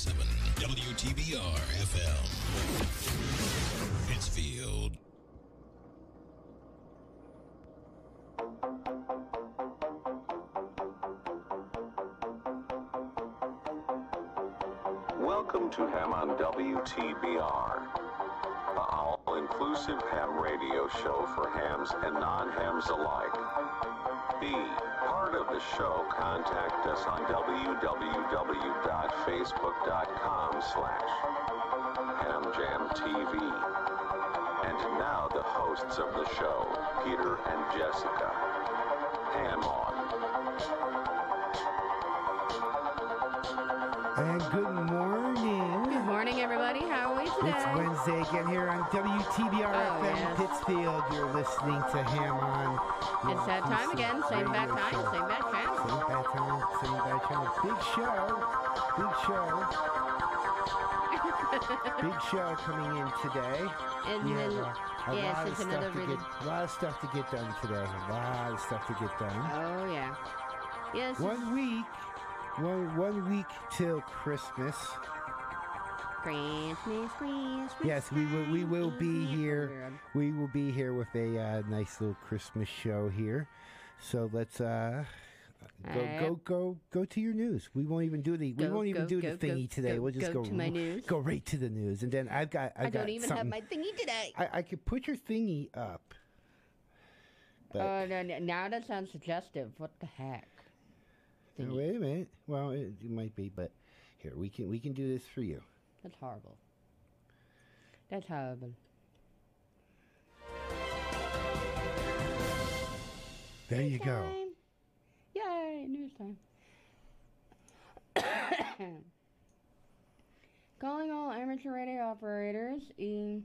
101.7 WTBR FM. Pittsfield. Welcome to Ham on WTBR, the all-inclusive ham radio show for hams and non-hams alike. Be part the show. Contact us on www.facebook.com slash hamjamtv. And now the hosts of the show, Peter and Jessica. Ham on. And good morning. Good morning, everybody. How are we today? It's Wednesday again here on WTBR Oh, FM yes. Pittsfield. You're listening to Ham on. It's that time again. Same bad time, same bad channel. Same bad time, same bad channel. Big show. Big show. Big show coming in today. And We have then, a, a yes, lot of stuff another to really. get, a lot of stuff to get done today. A lot of stuff to get done. Oh yeah. Yes. One week, one one week till Christmas. Christmas, Christmas. Yes, we will. We will be here. We will be here with a uh, nice little Christmas show here. So let's uh, go go go go to your news. We won't even do the we won't even go, do go, the thingy go, today. go, we'll just go go to my news. Go right to the news, and then I've got I've I don't got even have my thingy today. I, I could put your thingy up. Oh, no, no, now that sounds suggestive. What the heck? Oh, wait a minute. Well, it, it might be, but here we can we can do this for you. That's horrible. That's horrible. There you go. Time. Yay, news time. Calling all amateur radio operators, e-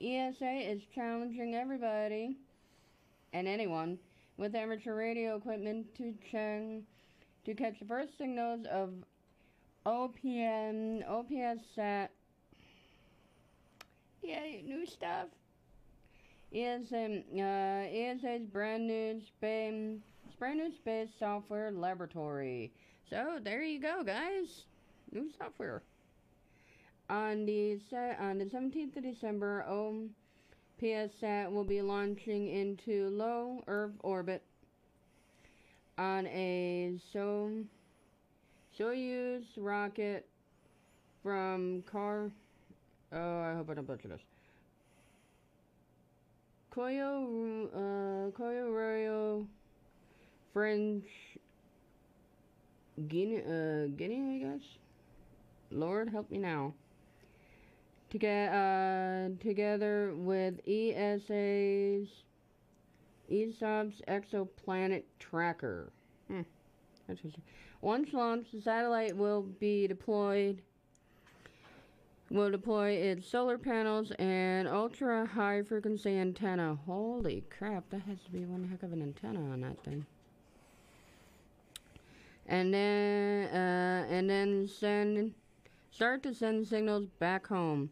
ESA is challenging everybody and anyone with amateur radio equipment to ch- to catch the first signals of OPM, OPS sat. Yay, new stuff. ESA, uh, ESA's brand new space, brand new space software laboratory. So there you go, guys. New software. On the on the 17th of December, OPSat will be launching into low Earth orbit on a so Soyuz rocket from Car. Oh, I hope I don't butcher this. Koyo, uh, Koyo Royal French Guinea, uh, Guinea, I guess. Lord help me now. To get, uh, together with ESA's ESOP's exoplanet tracker. Hmm. Interesting. Once launched, the satellite will be deployed will deploy its solar panels and ultra high frequency antenna. Holy crap, that has to be one heck of an antenna on that thing. And then uh, and then send start to send signals back home.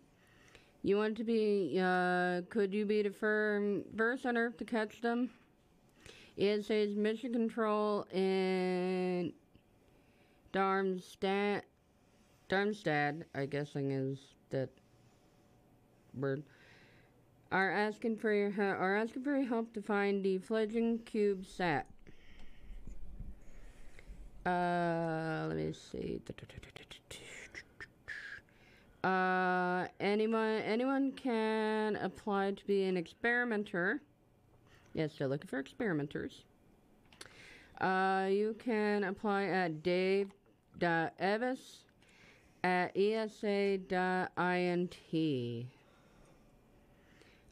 You want to be uh, could you be the fir- first on Earth to catch them? ESA's mission control in Darmstadt Darmstadt, I guessing is that word, are asking for your are asking for your help to find the fledgling cube sat. Uh, let me see. Uh, anyone anyone can apply to be an experimenter. Yes, they're looking for experimenters. Uh, you can apply at dave.evis at esa.int.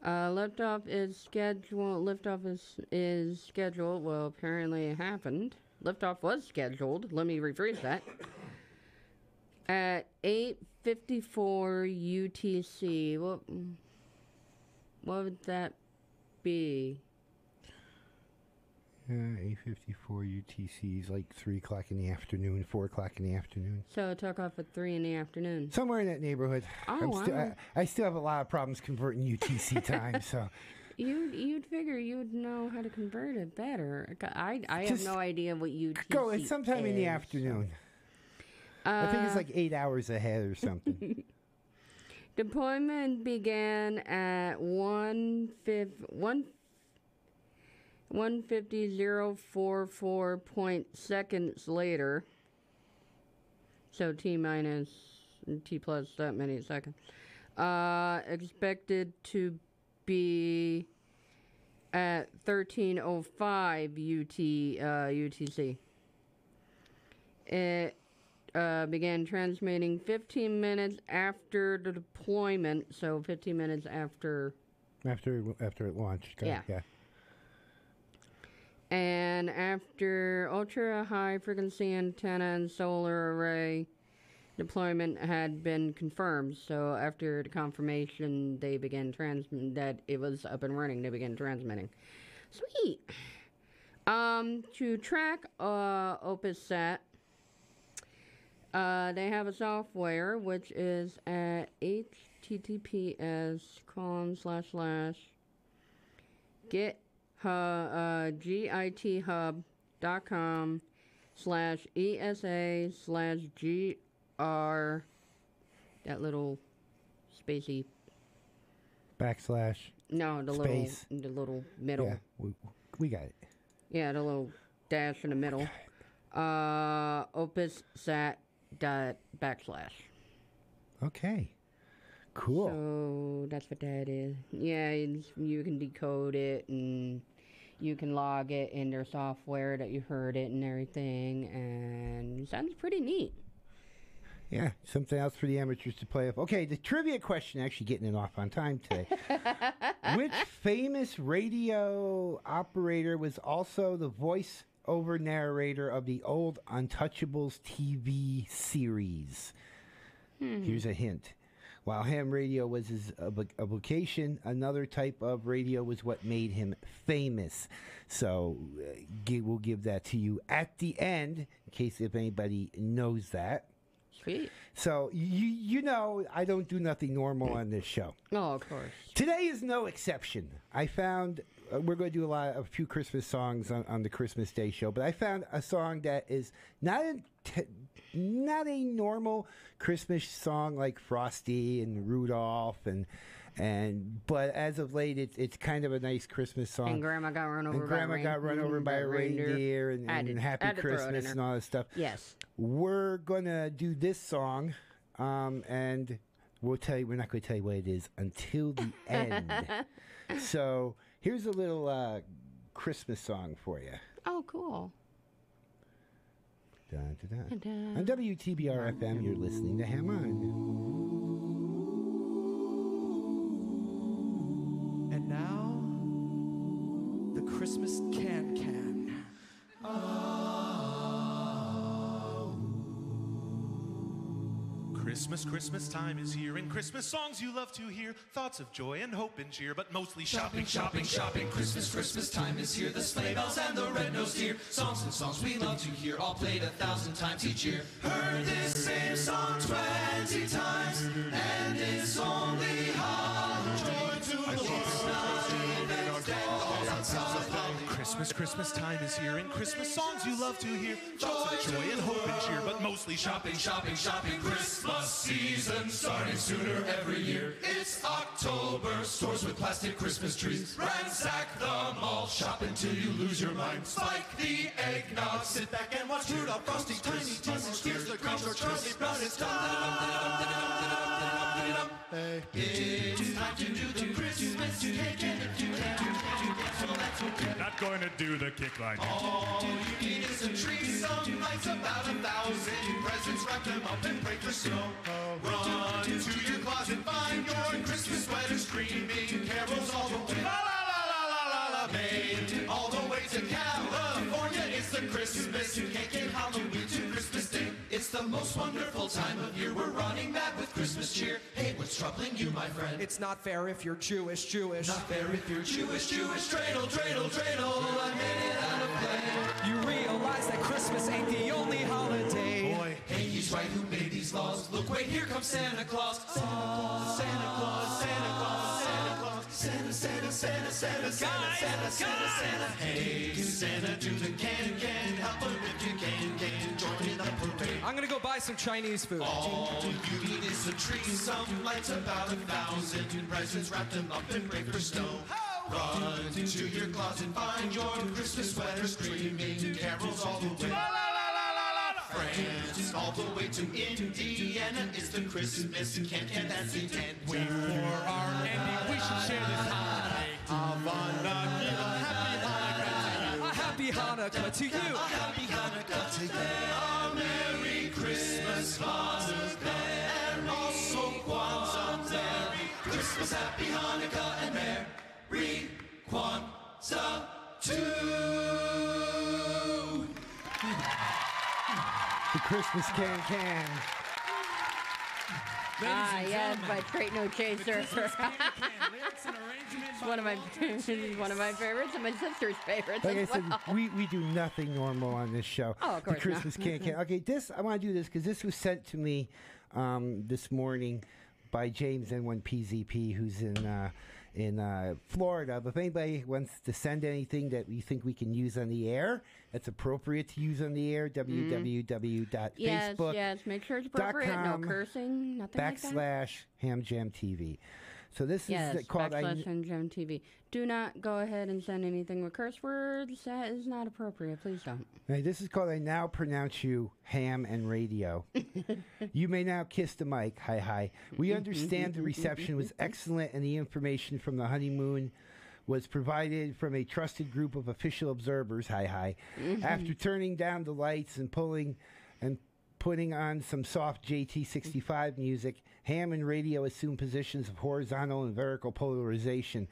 Uh, liftoff is scheduled. Liftoff is is scheduled. Well, apparently it happened. Liftoff was scheduled. Let me rephrase that. At 8:54 UTC. What? What would that be? Uh, 854 UTC is like 3 o'clock in the afternoon, 4 o'clock in the afternoon. So it took off at three in the afternoon. Somewhere in that neighborhood. Oh, sti-. I, I still have a lot of problems converting UTC time, so. You you'd figure you'd know how to convert it better. I I have Just no idea what UTC Go, it's sometime in the afternoon. I think Uh, it's like eight hours ahead or something. Deployment began at 1 1 150.044 point seconds later. So T minus T plus that many seconds. Uh, expected to be at 1305 UT uh, UTC. It uh, began transmitting 15 minutes after the deployment, so 15 minutes after, after after it launched. Yeah. yeah. And after ultra high frequency antenna and solar array deployment had been confirmed. So after the confirmation, they began transmitting that it was up and running. They began transmitting. Sweet. Um, to track uh, OpusSat, uh, they have a software which is at https colon slash slash get uh, github.com slash esa slash gr that little spacey Backslash. no the Space. little the little middle Yeah, we, we got it. Yeah, the little dash in the middle. Uh, opus sat dot backslash. Okay. Cool. So that's what that is. Yeah, it's, you can decode it and you can log it in their software that you heard it and everything, and it sounds pretty neat. Yeah, something else for the amateurs to play with. Okay, the trivia question, actually getting it off on time today. Which famous radio operator was also the voice over narrator of the old Untouchables TV series? Hmm. Here's a hint. While ham radio was his avocation, another type of radio was what made him famous. So uh, we'll give that to you at the end, in case if anybody knows that. Sweet. So you you know I don't do nothing normal on this show. Oh, of course. Today is no exception. I found uh, we're going to do a lot of a few Christmas songs on, on the Christmas Day show, but I found a song that is not t- not a normal Christmas song like Frosty and Rudolph and and but as of late it's it's kind of a nice Christmas song. And Grandma got run over And by Grandma got run over by a reindeer, and, and to- Happy had to throw it in Christmas and all that stuff. Yes. We're gonna do this song, um, and we'll tell you. We're not gonna tell you what it is until the end. so here's a little uh, Christmas song for you. Oh, cool. Dun, dun, dun. Dun. On WTBR FM, you're listening to Ham On. And now, the Christmas can can. Ah. Christmas, Christmas time is here, and Christmas songs you love to hear. Thoughts of joy and hope and cheer, but mostly shopping, shopping, shopping. Christmas, Christmas time is here. The sleigh bells and the red-nosed deer. Songs and songs we love to hear, all played a thousand times each year. Heard this same song twenty times, and it's only hollow joy to the Christmas, Christmas time is here, and Christmas songs you love to hear. Thoughts of joy and hope and cheer, but mostly shopping, Shopping, shopping, Christmas season starting sooner every year. It's October, stores with plastic Christmas trees. Ransack the mall, shop until you lose your mind. Spike the eggnog, sit back and watch Rudolph, Frosty, Tiny Tim, Here's the or Charlie Brown. It's time. It's time to do the Christmas cake and that's okay. Not going to do the kick line. All you need is a tree, some lights, about a thousand presents, wrap them up and break for snow. Run to your the most wonderful time of year. We're running mad with Christmas cheer. Hey, what's troubling you, my friend? It's not fair if you're Jewish, Jewish. not fair if you're Jewish, Jewish. Dreidel, dreidel, dreidel. I made it out of clay. You realize that Christmas ain't the only holiday. Boy, Hey, he's right who made these laws. Look, wait, here comes Santa Claus. Santa Claus, Santa Claus, Santa Claus, Santa. Santa, Santa, Santa, Santa, Santa, Santa, Santa, Santa. Hey, Santa, do the can, can. Help him if you can, can. Join in the parade. I'm gonna go buy some Chinese food. All you need is a tree, some lights, about a thousand presents. Wrap them up break for snow. Run into your closet, find your Christmas sweater, screaming carols all the way. France, all the way to Indiana, it's the Christmas can can that's the end. We for our ending, we should share this holiday. A happy Hanukkah to you. A happy Hanukkah to you. A Merry Christmas, Hanukkah, and also Kwanzaa. Merry Christmas, Happy Hanukkah, and Merry Kwanzaa too. The Christmas can can. Ah, yes, by Straight No Chaser. It's one of my this one of my favorites and my sister's favorites Like I as said, well. we, we do nothing normal on this show. Oh, of course. The Christmas not. can can. Okay, this I want to do this because this was sent to me um, this morning by James N1PZP, who's in uh, in uh, Florida. But if anybody wants to send anything that we think we can use on the air, that's appropriate to use on the air. www.facebook Mm-hmm. Yes, yes. Make sure it's appropriate. No cursing. Nothing like that. backslash Ham Jam TV. So this Yes, is called I, backslash Ham TV. Do not go ahead and send anything with curse words. That is not appropriate. Please don't. Hey, this is called I now pronounce you ham and radio. you may now kiss the mic. Hi, hi. We understand the reception was excellent and the information from the honeymoon was provided from a trusted group of official observers. Hi, hi. After turning down the lights and pulling and putting on some soft JT65 music, ham and radio assume positions of horizontal and vertical polarization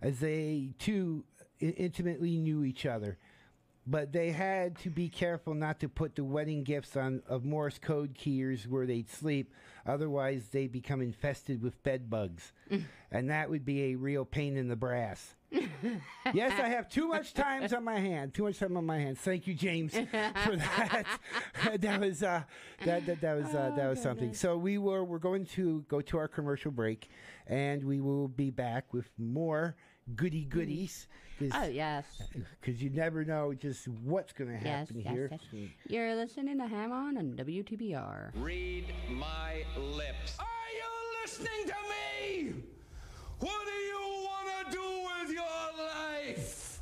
as they too i- intimately knew each other. But they had to be careful not to put the wedding gifts on of Morse code keyers where they'd sleep, otherwise they'd become infested with bed bugs, mm. and that would be a real pain in the brass. Yes, I have too much times on my hand. Too much time on my hands. Thank you, James, for that. that was uh, that, that that was uh, that was something. So we were we're going to go to our commercial break, and we will be back with more goody goodies. Oh yes, Because you never know just what's going to happen yes, here. yes. You're listening to Ham On and WTBR. Read my lips. Are you listening to me? What do you want to do with your life?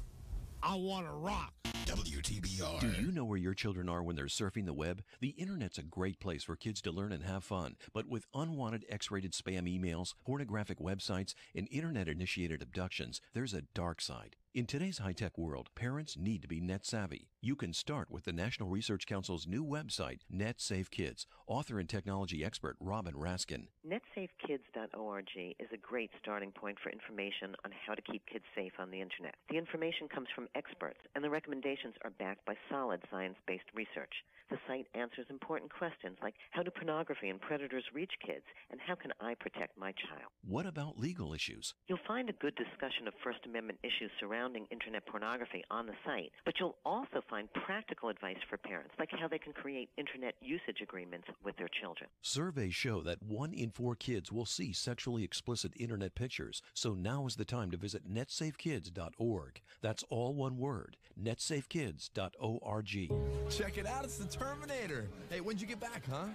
I want to rock. WTBR. Do you know where your children are when they're surfing the web? The internet's a great place for kids to learn and have fun, but with unwanted X rated spam emails, pornographic websites, and internet initiated abductions, there's a dark side. In today's high tech world, parents need to be net savvy. You can start with the National Research Council's new website, NetSafe Kids. Author and technology expert Robin Raskin. NetsafeKids.org is a great starting point for information on how to keep kids safe on the internet. The information comes from experts, and the recommendations are backed by solid science based research. The site answers important questions like how do pornography and predators reach kids, and how can I protect my child? What about legal issues? You'll find a good discussion of First Amendment issues surrounding internet pornography on the site, but you'll also find practical advice for parents, like how they can create internet usage agreements with their children. Surveys show that one in four kids will see sexually explicit internet pictures, so now is the time to visit netsafekids.org. That's all one word, netsafekids.org. Check it out, it's the Terminator. Hey, when'd you get back, huh?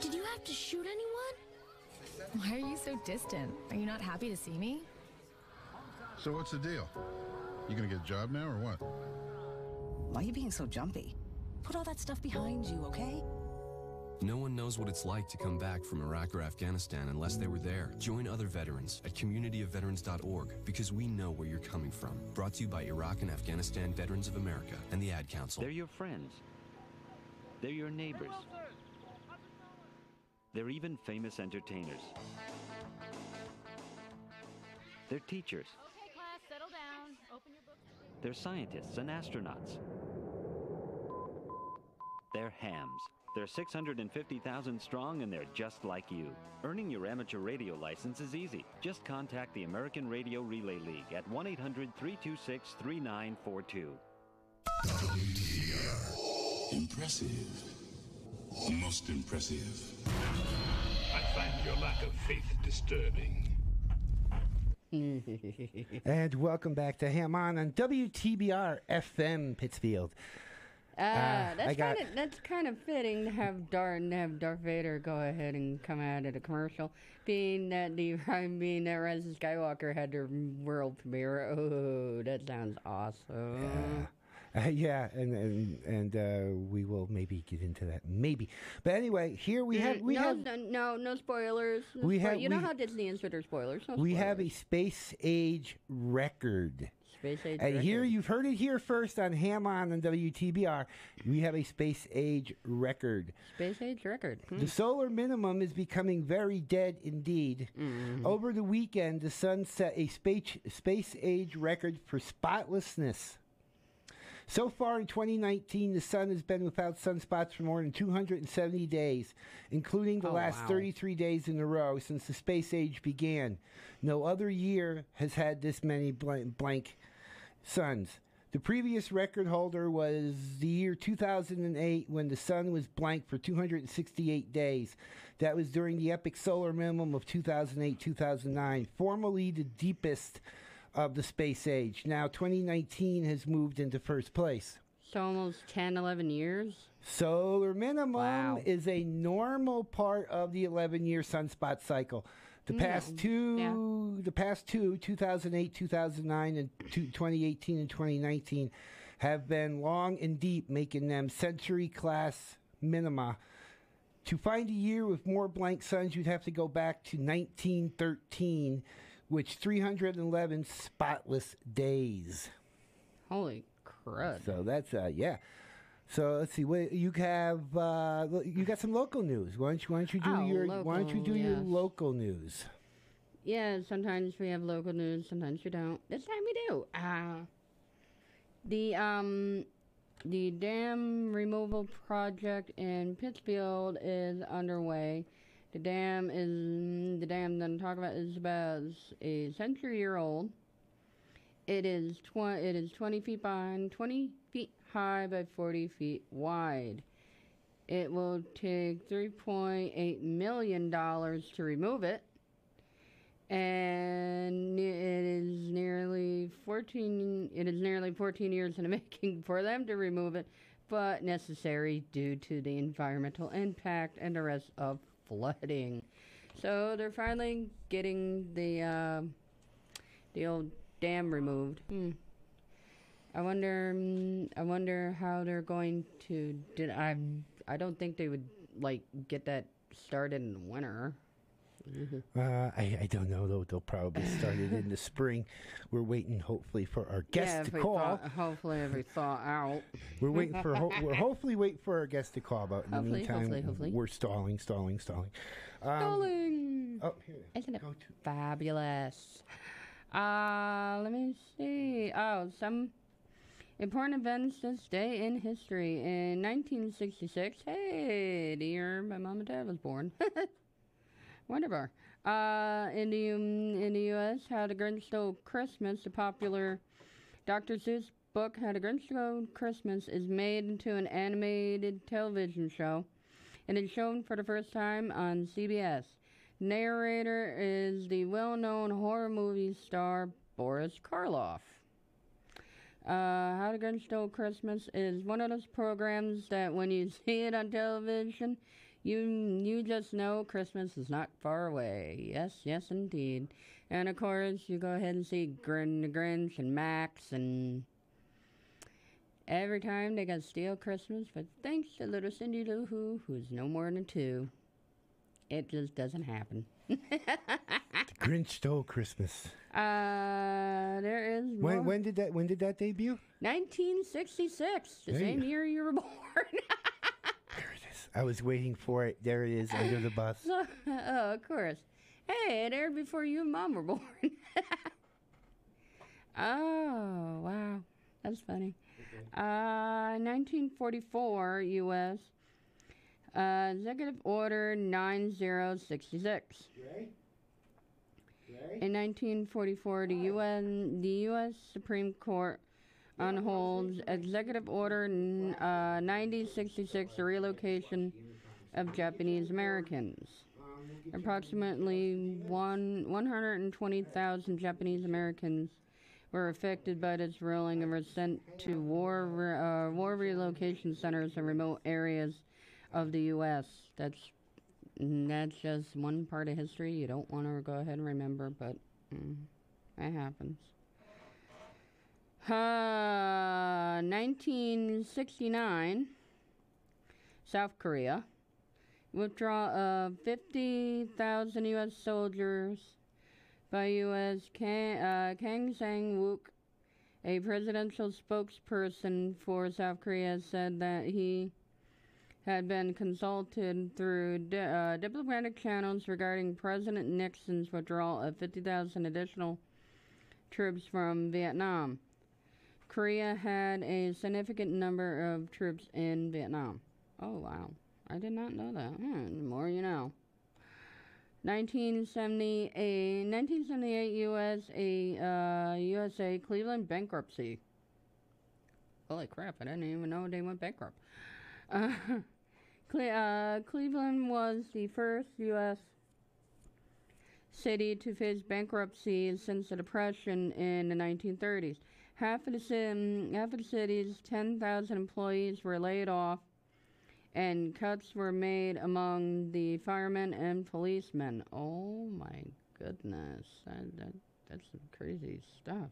Did you have to shoot anyone? Why are you so distant? Are you not happy to see me? So what's the deal? You gonna get a job now or what? Why are you being so jumpy? Put all that stuff behind you, okay? No one knows what it's like to come back from Iraq or Afghanistan unless they were there. Join other veterans at communityofveterans.org because we know where you're coming from. Brought to you by Iraq and Afghanistan Veterans of America and the Ad Council. They're your friends. They're your neighbors. They're even famous entertainers. They're teachers. Okay, class, settle down. Open your books. They're scientists and astronauts. They're hams. They're 650,000 strong and they're just like you. Earning your amateur radio license is easy. Just contact the American Radio Relay League at 1 800 326 3942. Impressive. Most impressive. I find your lack of faith disturbing. and welcome back to Ham On on WTBR FM Pittsfield. Uh, I that's got- kind of that's kind of fitting to have Darth have Darth Vader go ahead and come out at a commercial, being that the being that Rise of Skywalker had their world premiere. Oh, that sounds awesome. Uh, yeah, and and and uh, we will maybe get into that, maybe. But anyway, here we have Mm, we no, have no, no, no spoilers. No We spoil- have- you know how Disney is with their spoilers. No we have a space age record. Space age And here you've heard it here first on Ham On and WTBR. We have a space age record. space age record. Hmm. The solar minimum is becoming very dead indeed. Mm-hmm. Over the weekend, the sun set a space, space age record for spotlessness. So far in 2019, the sun has been without sunspots for more than 270 days, including the Oh, last wow. 33 days in a row since the space age began. No other year has had this many blank, blank suns. The previous record holder was the year 2008 when the sun was blank for 268 days. That was during the epic solar minimum of 2008 2009, formerly the deepest of the space age. Now 2019 has moved into first place. So almost 10, 11 years. Solar minimum is a normal part of the 11 year sunspot cycle. The Yeah, past two, the past two, 2008, 2009, and 2018 and 2019, have been long and deep, making them century class minima. To find a year with more blank suns, you'd have to go back to 1913, which 311 spotless days. Holy crud! So that's uh, yeah. So let's see. What you have? Uh, you got some local news. Why don't you? Why don't you do Oh, your? why don't you do local, your local news? Yeah, sometimes we have local news, sometimes we don't. This time we do. Ah. the um the dam removal project in Pittsfield is underway. The dam is the dam that I'm talking about is about a century year old. It is twenty. It is twenty feet behind, twenty feet high by forty feet wide. It will take three point eight million dollars to remove it and it is nearly 14 it is nearly 14 years in the making for them to remove it but necessary due to the environmental impact and the rest of flooding. So they're finally getting the uh, the old dam removed. Hmm. i wonder mm, i wonder how they're going to did i i don't think they would like get that started in the winter Uh, I, I don't know though. They'll probably start it in the spring. We're waiting, hopefully, for our guest yeah, to call. Thaw, hopefully, if we thaw out. We're waiting for. Ho- we're hopefully waiting for our guest to call. But in the meantime, hopefully, hopefully. we're stalling, stalling, stalling. Um, Stalling. Oh, here. Isn't it fabulous? Uh, let me see. Oh, some important events this day in history. In 1966, hey, the year my mom and dad was born. Wonderful. Uh, in the um, in the U.S., How the Grinch Stole Christmas, the popular Dr. Seuss book How the Grinch Stole Christmas, is made into an animated television show, and it's shown for the first time on CBS. Narrator is the well-known horror movie star Boris Karloff. Uh, How the Grinch Stole Christmas is one of those programs that when you see it on television, you you just know Christmas is not far away. Yes, yes, indeed. And of course, you go ahead and see Grin the Grinch and Max and every time they got steal Christmas, but thanks to little Cindy Lou Who, who's no more than two, it just doesn't happen. Grinch stole Christmas. Uh, there is. When when did that when did that debut? 1966, the same year you were born. I was waiting for it. There it is under the bus. Oh, of course. Hey, there before you and mom were born. oh, wow. That's funny. Uh, 1944, U.S. Uh, Executive Order 9066. In 1944, the UN, the U.S. Supreme Court unholds Executive Order uh, 9066, the relocation of Japanese Americans. Approximately one 120,000 Japanese Americans were affected by this ruling and were sent to war re- uh, war relocation centers in remote areas of the U.S. That's that's just one part of history you don't want to go ahead and remember, but mm, that happens. Uh, 1969, South Korea withdraw of 50,000 U.S. soldiers by U.S. Kang, uh, Kang Sang-wook, a presidential spokesperson for South Korea, said that he had been consulted through di- uh, diplomatic channels regarding President Nixon's withdrawal of 50,000 additional troops from Vietnam. Korea had a significant number of troops in Vietnam. Oh, wow. I did not know that. Hmm, the more you know. 1978, 1978 US, a, uh, USA Cleveland bankruptcy. Holy crap, I didn't even know they went bankrupt. Uh, Cle- uh, Cleveland was the first U.S. city to face bankruptcy since the Depression in the 1930s. Half of the, ci- half of the city's 10,000 employees were laid off, and cuts were made among the firemen and policemen. Oh my goodness, that, that, that's some crazy stuff.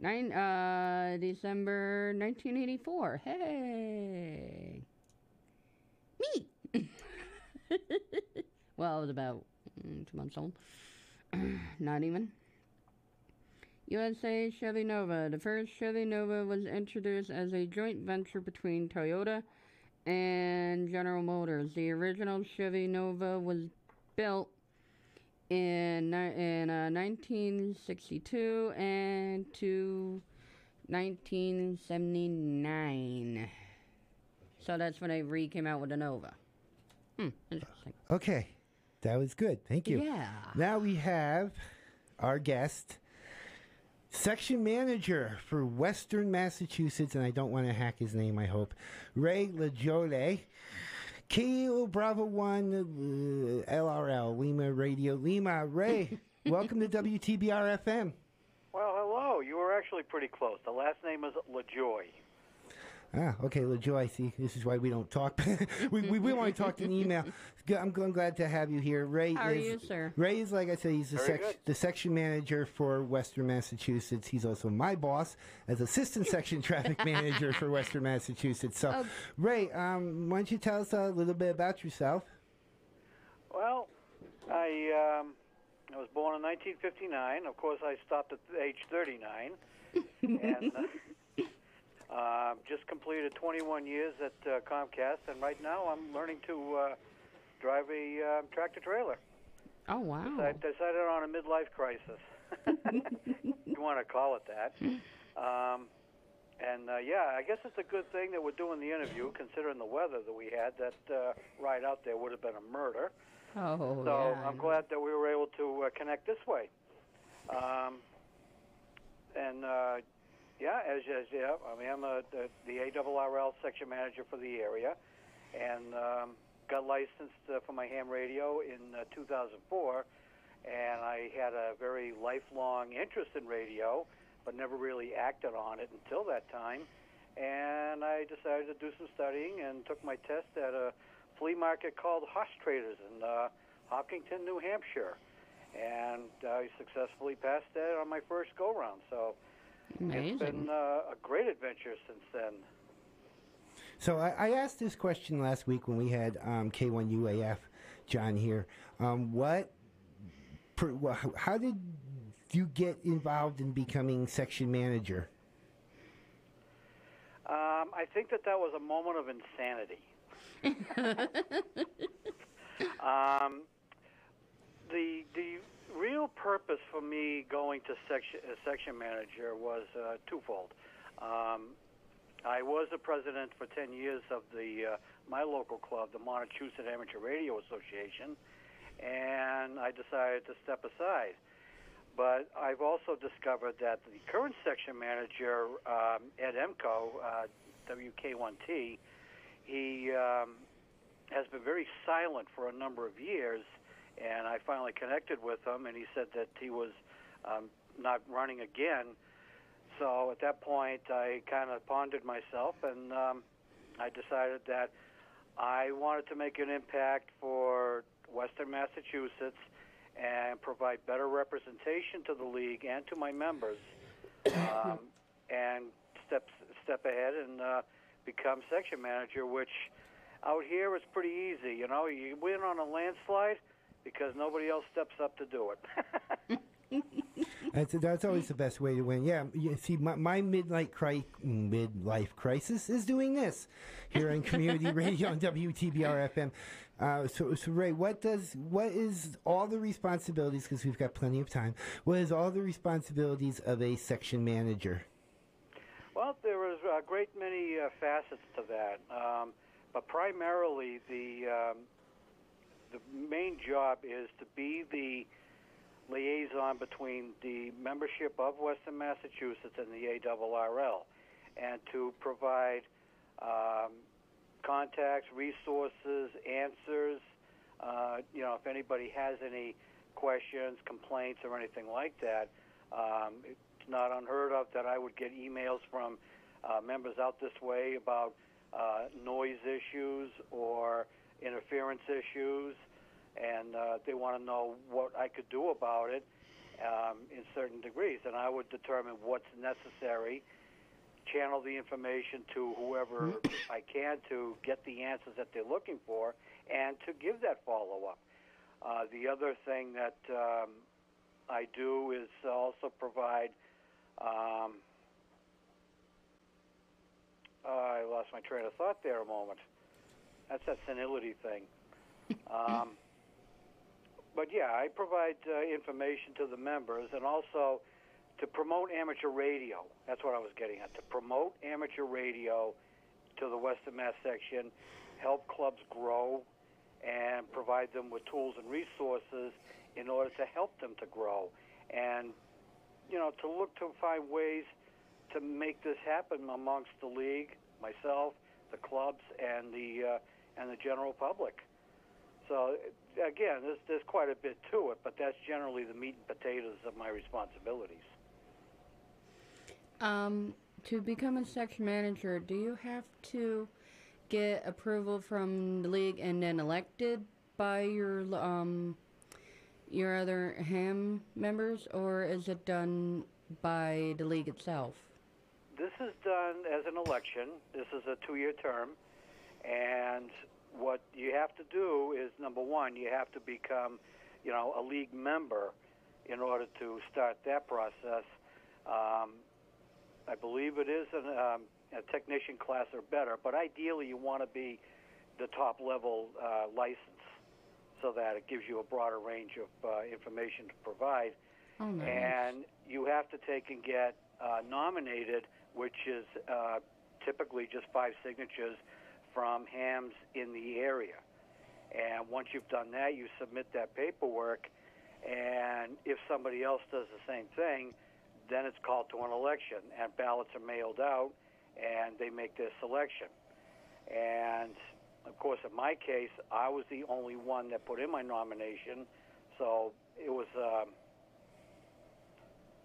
Nine, uh, December 1984. Hey! Me! well, I was about mm, two months old. Not even. USA Chevy Nova. The first Chevy Nova was introduced as a joint venture between Toyota and General Motors. The original Chevy Nova was built in in uh, 1962 and to 1979. So that's when they re came out with the Nova. Hmm, interesting. Okay, that was good. Thank you. Yeah. Now we have our guest, section manager for Western Massachusetts, and I don't want to hack his name, I hope, Ray LaJole. Kilo Bravo 1 uh, LRL, Lima Radio Lima. Ray, welcome to WTBR FM. Well, hello. You were actually pretty close. The last name is Lajoie. Ah, okay, Lajoie. See, this is why we don't talk. we, we, we want to talk in email. G- I'm, I'm glad to have you here. Ray How are is, you, sir? Ray is, like I said, he's the, sec- the section manager for Western Massachusetts. He's also my boss as assistant section traffic manager for Western Massachusetts. So, Oh. Ray, um, why don't you tell us a little bit about yourself? Well, I um, I was born in 1959. Of course, I stopped at age 39, and uh, uh, just completed 21 years at uh, Comcast. And right now, I'm learning to uh, drive a uh, tractor trailer. Oh, wow. I decided on a midlife crisis. you want to call it that? Um, and uh, yeah, I guess it's a good thing that we're doing the interview, considering the weather that we had. That uh, ride out there would have been a murder. Oh, so yeah. I'm glad that we were able to uh, connect this way. Um, and uh, yeah, as, as yeah, I mean, I'm a, the, the ARRL section manager for the area, and um, got licensed uh, for my ham radio in uh, 2004. And I had a very lifelong interest in radio, but never really acted on it until that time. And I decided to do some studying and took my test at a flea market called Horse Traders in uh, Hopkinton, New Hampshire. And I successfully passed that on my first go round. So it's Amazing. been uh, a great adventure since then. So I, I asked this question last week when we had um, K1UAF John here. Um, what, per, wha- how did you get involved in becoming section manager? Um, I think that that was a moment of insanity. the the real purpose for me going to section uh, section manager was uh, twofold. Um, I was the president for ten years of the uh, my local club, the Montachusett Amateur Radio Association, and I decided to step aside. But I've also discovered that the current section manager, um, Ed Emco, uh, WK1T, he um, has been very silent for a number of years, and I finally connected with him, and he said that he was um, not running again. So at that point, I kind of pondered myself, and um, I decided that I wanted to make an impact for Western Massachusetts and provide better representation to the league and to my members, um, and step step ahead and uh, become section manager, which out here is pretty easy. You know, you win on a landslide because nobody else steps up to do it. That's, that's always the best way to win. Yeah, you see, my, my midlife, cri- midlife crisis is doing this here on community radio on WTBR FM. Uh, so, so Ray, what does what is all the responsibilities? Because we've got plenty of time. What is all the responsibilities of a section manager? Well, there is a great many uh, facets to that, um, but primarily the um, the main job is to be the liaison between the membership of Western Massachusetts and the ARRL, and to provide um, contacts, resources, answers. Uh, you know, if anybody has any questions, complaints, or anything like that, um, it's not unheard of that I would get emails from uh, members out this way about uh, noise issues or interference issues and uh, they want to know what I could do about it um, in certain degrees, and I would determine what's necessary, channel the information to whoever I can to get the answers that they're looking for, and to give that follow up. Uh, the other thing that um, I do is also provide. Um, uh, I lost my train of thought there a moment. That's that senility thing. Um, but yeah, I provide uh, information to the members and also to promote amateur radio. That's what I was getting at. To promote amateur radio to the Western Mass section, help clubs grow, and provide them with tools and resources in order to help them to grow. And, you know, to look to find ways to make this happen amongst the league, myself, the clubs, and the uh, and the general public. So again, there's there's quite a bit to it, but that's generally the meat and potatoes of my responsibilities. Um, to become a section manager, do you have to get approval from the league and then elected by your um your other ham members, or is it done by the league itself? This is done as an election. This is a two-year term, and what you have to do is number one, you have to become, you know, a league member in order to start that process. Um, I believe it is an, um, a technician class or better, but ideally you want to be the top level uh, license so that it gives you a broader range of uh, information to provide. Oh, nice. And you have to take and get uh, nominated, which is uh, typically just five signatures from hams in the area. And once you've done that, you submit that paperwork. And if somebody else does the same thing, then it's called to an election, and ballots are mailed out, and they make their selection. And of course, in my case, I was the only one that put in my nomination, so it was, um,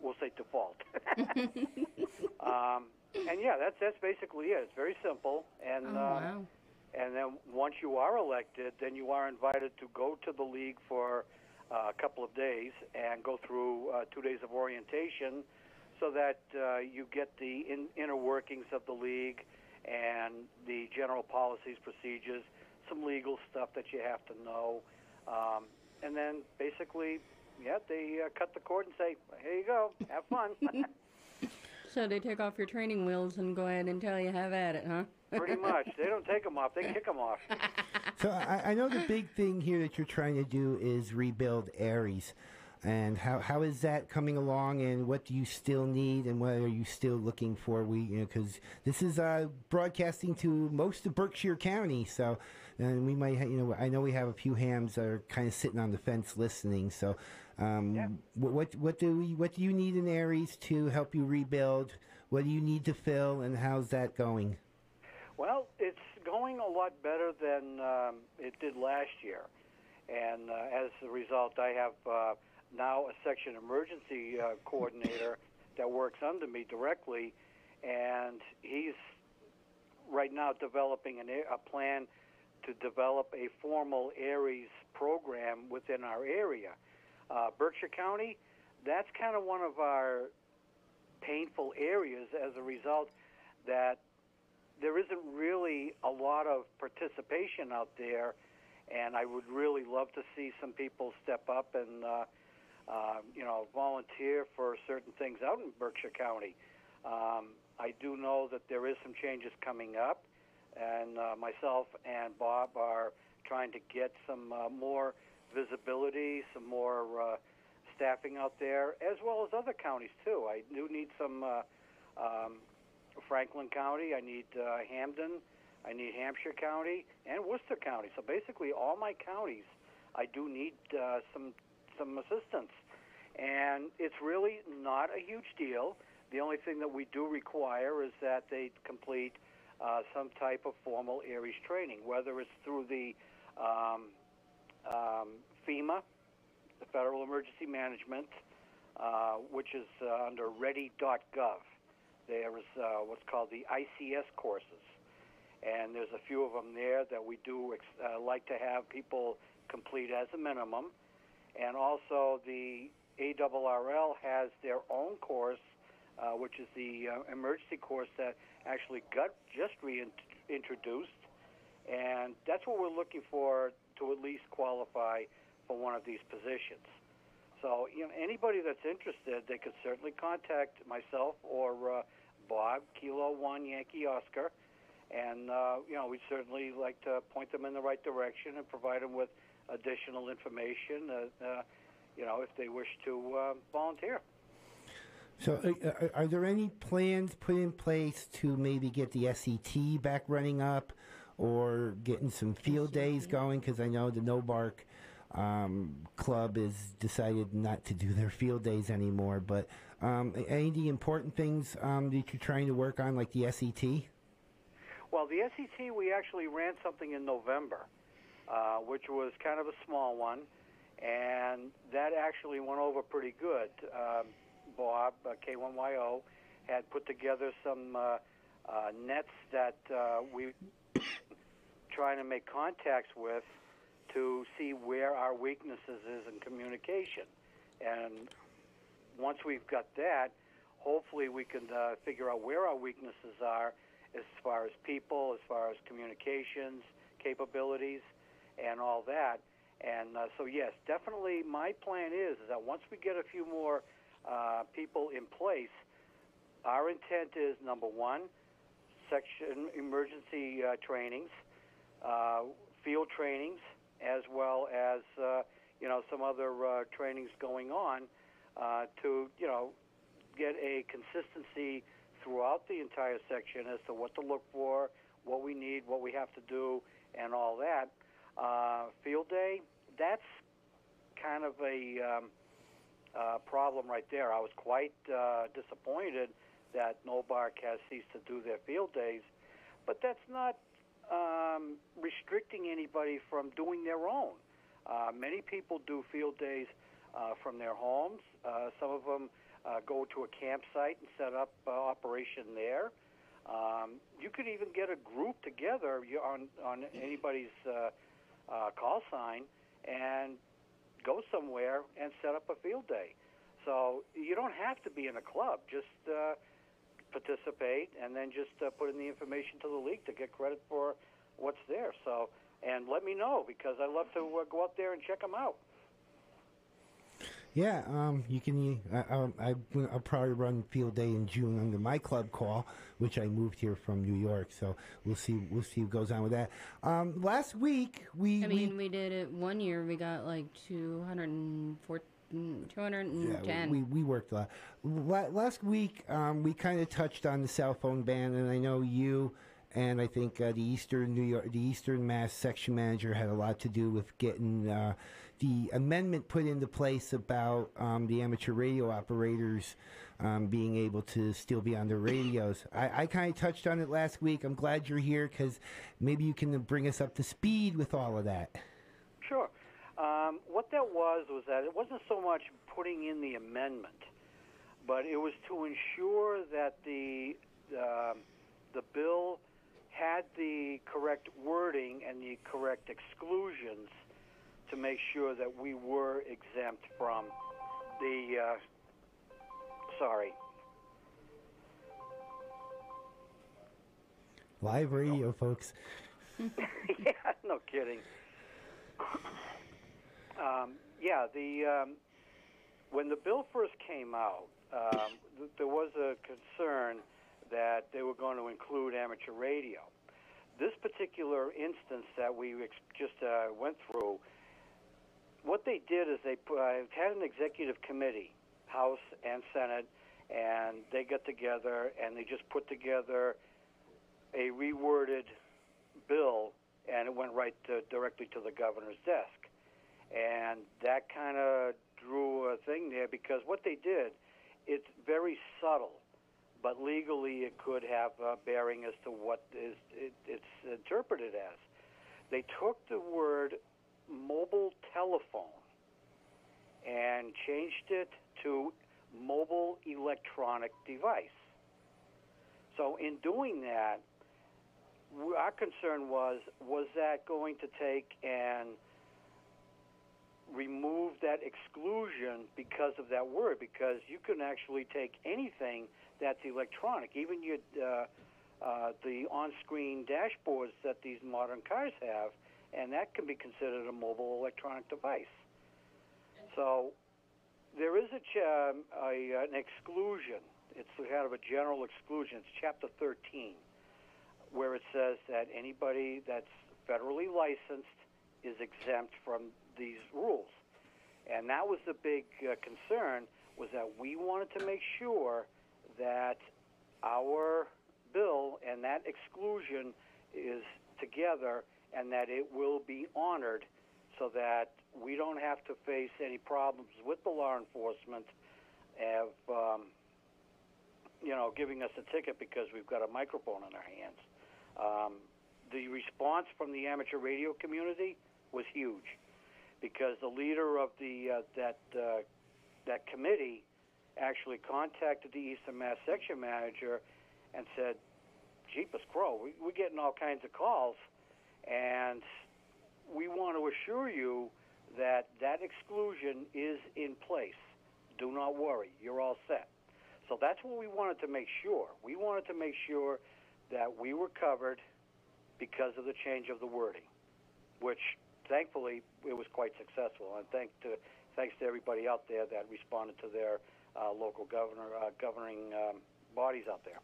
we'll say, default. um, and yeah, that's that's basically it. It's very simple, and Oh, uh, wow. and then once you are elected, then you are invited to go to the league for uh, a couple of days and go through uh, two days of orientation, so that uh, you get the in, inner workings of the league and the general policies, procedures, some legal stuff that you have to know, um, and then basically, yeah, they uh, cut the cord and say, "Here you go, have fun." So they take off your training wheels and go ahead and tell you have at it, huh? Pretty much. They don't take them off; they kick them off. So I, I know the big thing here that you're trying to do is rebuild ARES. And how, how is that coming along? And what do you still need? And what are you still looking for? We you know because this is uh, broadcasting to most of Berkshire County, so and we might ha- you know I know we have a few hams that are kind of sitting on the fence listening. So um, what, what what do we what do you need in ARES to help you rebuild? What do you need to fill? And how's that going? Well, it's going a lot better than um, it did last year, and uh, as a result, I have uh, now a section emergency uh, coordinator that works under me directly, and he's right now developing an, a a plan to develop a formal ARES program within our area. Uh, Berkshire County, that's kind of one of our painful areas as a result that there isn't really a lot of participation out there, and I would really love to see some people step up and uh, uh, you know volunteer for certain things out in Berkshire County. Um, I do know that there is some changes coming up, and uh, myself and Bob are trying to get some uh, more visibility, some more uh, staffing out there, as well as other counties too. I do need some uh, um, Franklin County. I need uh, Hampden. I need Hampshire County and Worcester County. So basically, all my counties, I do need uh, some some assistance, and it's really not a huge deal. The only thing that we do require is that they complete uh, some type of formal ARES training, whether it's through the um, um, FEMA, the Federal Emergency Management, uh, which is uh, under ready.gov. There is uh, what's called the ICS courses, and there's a few of them there that we do ex- uh, like to have people complete as a minimum. And also, the ARRL has their own course, uh, which is the uh, emergency course that actually got just reintroduced, and that's what we're looking for to at least qualify for one of these positions. So, you know, anybody that's interested, they could certainly contact myself or uh, Bob, Kilo One Yankee Oscar, and uh, you know, we'd certainly like to point them in the right direction and provide them with additional information. Uh, uh, you know, if they wish to uh, volunteer. So, uh, are, are there any plans put in place to maybe get the SET back running up, or getting some field days going? Because I know the NOBARC um, club has decided not to do their field days anymore. But um, any of the important things um, that you're trying to work on, like the SET? Well, the SET, we actually ran something in November, uh, which was kind of a small one, and that actually went over pretty good. Um, Bob, uh, K1YO, had put together some uh, uh, nets that uh, we trying to make contacts with to see where our weaknesses is in communication. And once we've got that, hopefully we can uh, figure out where our weaknesses are as far as people, as far as communications capabilities, and all that. And uh, so, yes, definitely my plan is, is that once we get a few more uh, people in place, our intent is number one, section emergency uh, trainings, uh, field trainings, as well as uh, you know some other uh, trainings going on uh, to you know get a consistency throughout the entire section as to what to look for, what we need, what we have to do, and all that. Uh, field day, that's kind of a um, uh, problem right there. I was quite uh, disappointed that NOBARC has ceased to do their field days, but that's not um, restricting anybody from doing their own. Uh, many people do field days uh, from their homes. Uh, some of them uh, go to a campsite and set up uh, operation there. Um, you could even get a group together on on anybody's uh, uh, call sign and go somewhere and set up a field day. So you don't have to be in a club. Just uh, participate and then just uh, put in the information to the league to get credit for what's there. So and let me know because I'd love to uh, go out there and check them out. Yeah, um, you can. Uh, um, I, I'll probably run field day in June under my club call, which I moved here from New York. So we'll see. We'll see what goes on with that. Um, last week we I mean, we did it one year. We got like 214, 210. Yeah, we, we worked a lot. La- last week, um, we kind of touched on the cell phone ban, and I know you and I think uh, the Eastern New York, the Eastern Mass section manager had a lot to do with getting uh, the amendment put into place about um, the amateur radio operators um, being able to still be on their radios. I, I kind of touched on it last week. I'm glad you're here because maybe you can bring us up to speed with all of that. Sure. Um, what that was was that it wasn't so much putting in the amendment, but it was to ensure that the um the bill had the correct wording and the correct exclusions to make sure that we were exempt from the. Uh, sorry. Live radio, folks. yeah, no kidding. Um, yeah, the um, when the bill first came out, um, th- there was a concern that they were going to include amateur radio. This particular instance that we ex- just uh, went through, what they did is they uh, had an executive committee, House and Senate, and they got together and they just put together a reworded bill, and it went right to, directly to the governor's desk. And that kind of drew a thing there because what they did, it's very subtle, but legally it could have a bearing as to what is it, it's interpreted as. They took the word mobile telephone and changed it to mobile electronic device. So in doing that, our concern was was that going to take and remove that exclusion because of that word because you can actually take anything that's electronic even your uh, uh, the on-screen dashboards that these modern cars have and that can be considered a mobile electronic device. So there is a, um, a an exclusion. It's kind of a general exclusion. It's chapter 13 where it says that anybody that's federally licensed is exempt from these rules. And that was the big uh, concern was that we wanted to make sure that our bill and that exclusion is together and that it will be honored so that we don't have to face any problems with the law enforcement of um, you know giving us a ticket because we've got a microphone in our hands. Um, the response from the amateur radio community was huge because the leader of the uh, that uh, that committee actually contacted the Eastern Mass section manager and said, "Jeepus crow, we, we're getting all kinds of calls, and we want to assure you that that exclusion is in place. Do not worry, you're all set." So that's what we wanted to make sure. We wanted to make sure that we were covered because of the change of the wording, which thankfully it was quite successful. And to, thanks to everybody out there that responded to their uh, local governor uh, governing um, bodies out there.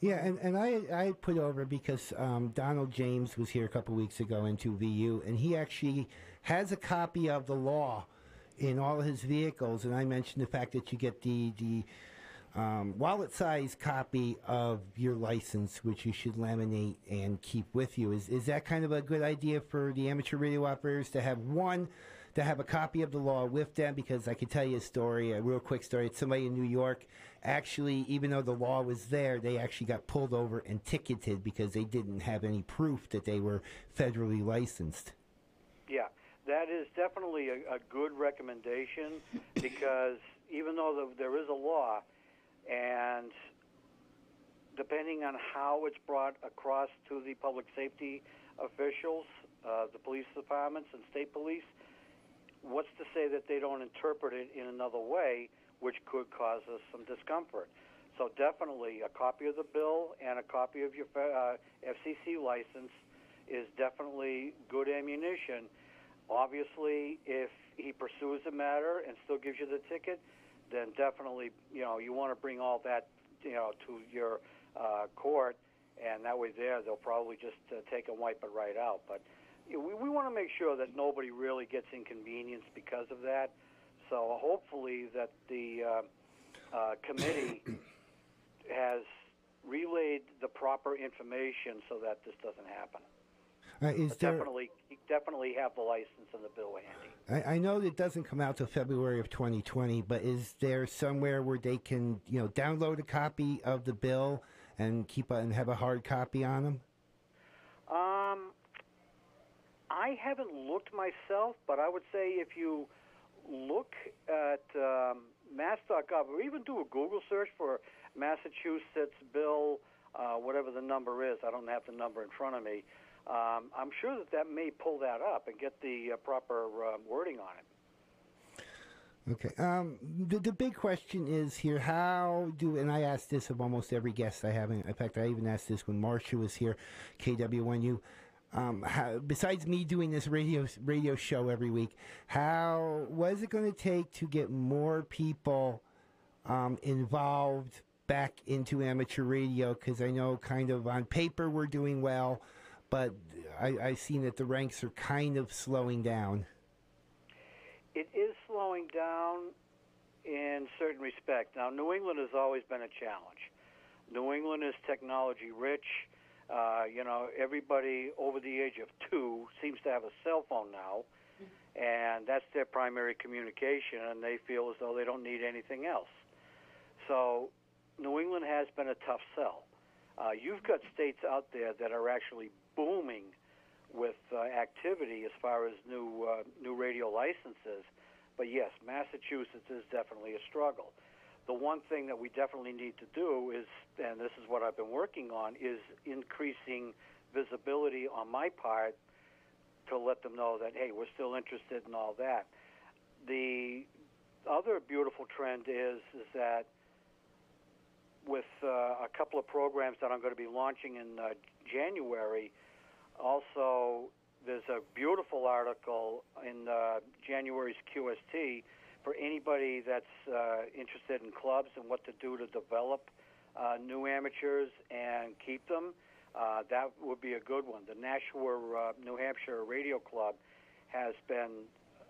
Yeah, and, and I I put over because um, Donald James was here a couple weeks ago into VU, and he actually has a copy of the law in all his vehicles. And I mentioned the fact that you get the the um, wallet-sized copy of your license, which you should laminate and keep with you. Is is that kind of a good idea for the amateur radio operators to have one? To have a copy of the law with them, because I can tell you a story, a real quick story. It's somebody in New York actually, even though the law was there, they actually got pulled over and ticketed because they didn't have any proof that they were federally licensed. Yeah, that is definitely a, a good recommendation because even though the, there is a law, and depending on how it's brought across to the public safety officials, uh, the police departments and state police, what's to say that they don't interpret it in another way, which could cause us some discomfort? So definitely, a copy of the bill and a copy of your uh, FCC license is definitely good ammunition. Obviously, if he pursues the matter and still gives you the ticket, then definitely, you know, you want to bring all that, you know, to your uh, court, and that way there they'll probably just uh, take and wipe it right out. But you know, we, we want to make sure that nobody really gets inconvenienced because of that. So hopefully that the uh, uh, committee has relayed the proper information so that this doesn't happen. Uh, is there? definitely, definitely have the license and the bill handy. I, I know it doesn't come out till February of 2020, but is there somewhere where they can, you know, download a copy of the bill and keep a, and have a hard copy on them? Um, I haven't looked myself, but I would say if you look at um, mass.gov or even do a Google search for Massachusetts bill, uh, whatever the number is, I don't have the number in front of me. Um, I'm sure that that may pull that up and get the uh, proper uh, wording on it. Okay. Um, the, the big question is here: How do? And I asked this of almost every guest I have. In fact, I even asked this when Marcia was here, KW1U. Um, how, besides me doing this radio radio show every week, how was it going to take to get more people um, involved back into amateur radio? Because I know, kind of on paper, we're doing well, but I, I've seen that the ranks are kind of slowing down. It is slowing down in certain respect. Now, New England has always been a challenge. New England is technology rich. Uh, you know, everybody over the age of two seems to have a cell phone now, and that's their primary communication, and they feel as though they don't need anything else. So, New England has been a tough sell. Uh, you've got states out there that are actually booming with uh, activity as far as new uh, new radio licenses. But yes, Massachusetts is definitely a struggle. The one thing that we definitely need to do is, and this is what I've been working on, is increasing visibility on my part to let them know that hey, we're still interested in all that. The other beautiful trend is is that with uh, a couple of programs that I'm going to be launching in uh, January. Also, there's a beautiful article in uh, January's QST for anybody that's uh, interested in clubs and what to do to develop uh, new amateurs and keep them. Uh, that would be a good one. The Nashua, uh, New Hampshire Radio Club has been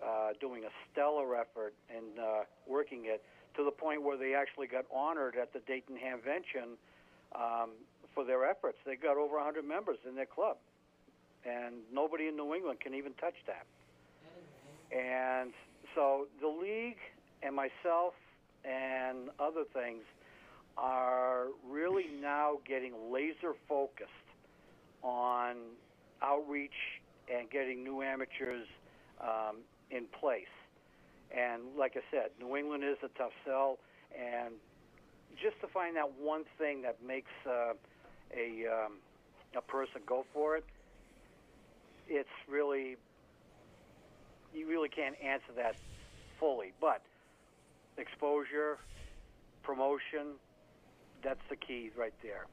uh, doing a stellar effort in uh, working it to the point where they actually got honored at the Dayton Hamvention um, for their efforts. They got over 100 members in their club, and nobody in New England can even touch that. And so the league and myself and other things are really now getting laser focused on outreach and getting new amateurs um, in place. And like I said, New England is a tough sell, and just to find that one thing that makes uh, a um, a person go for it, it's really you really can't answer that fully. But exposure, promotion, that's the key right there.